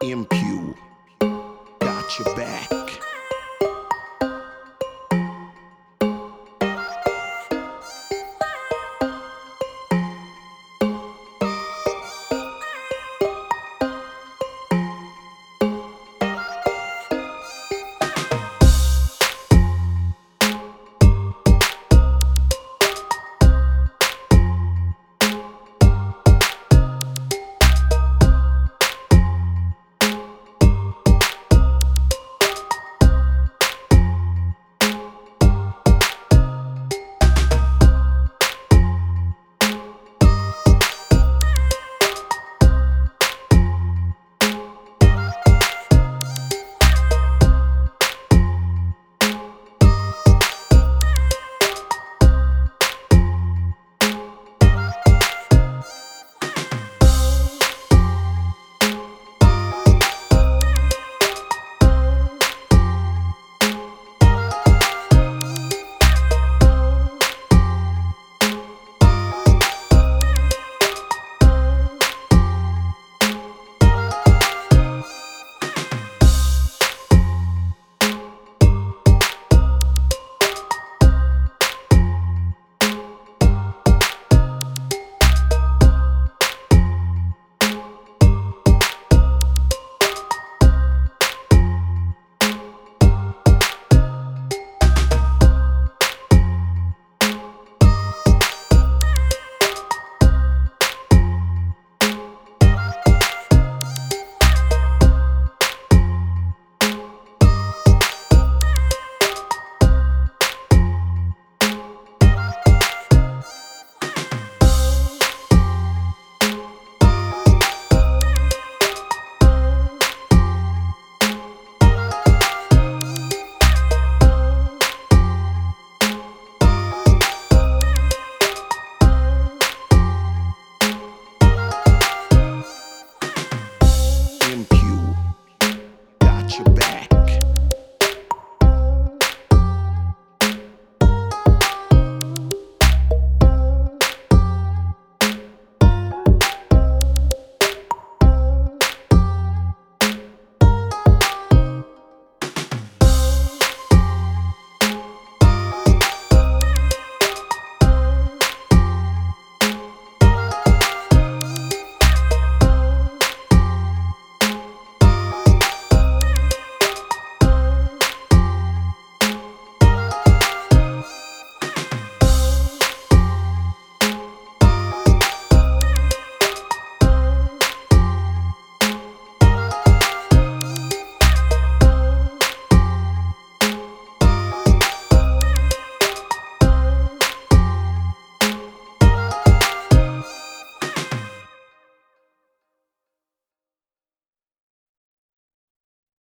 Impu, got your back. Your back.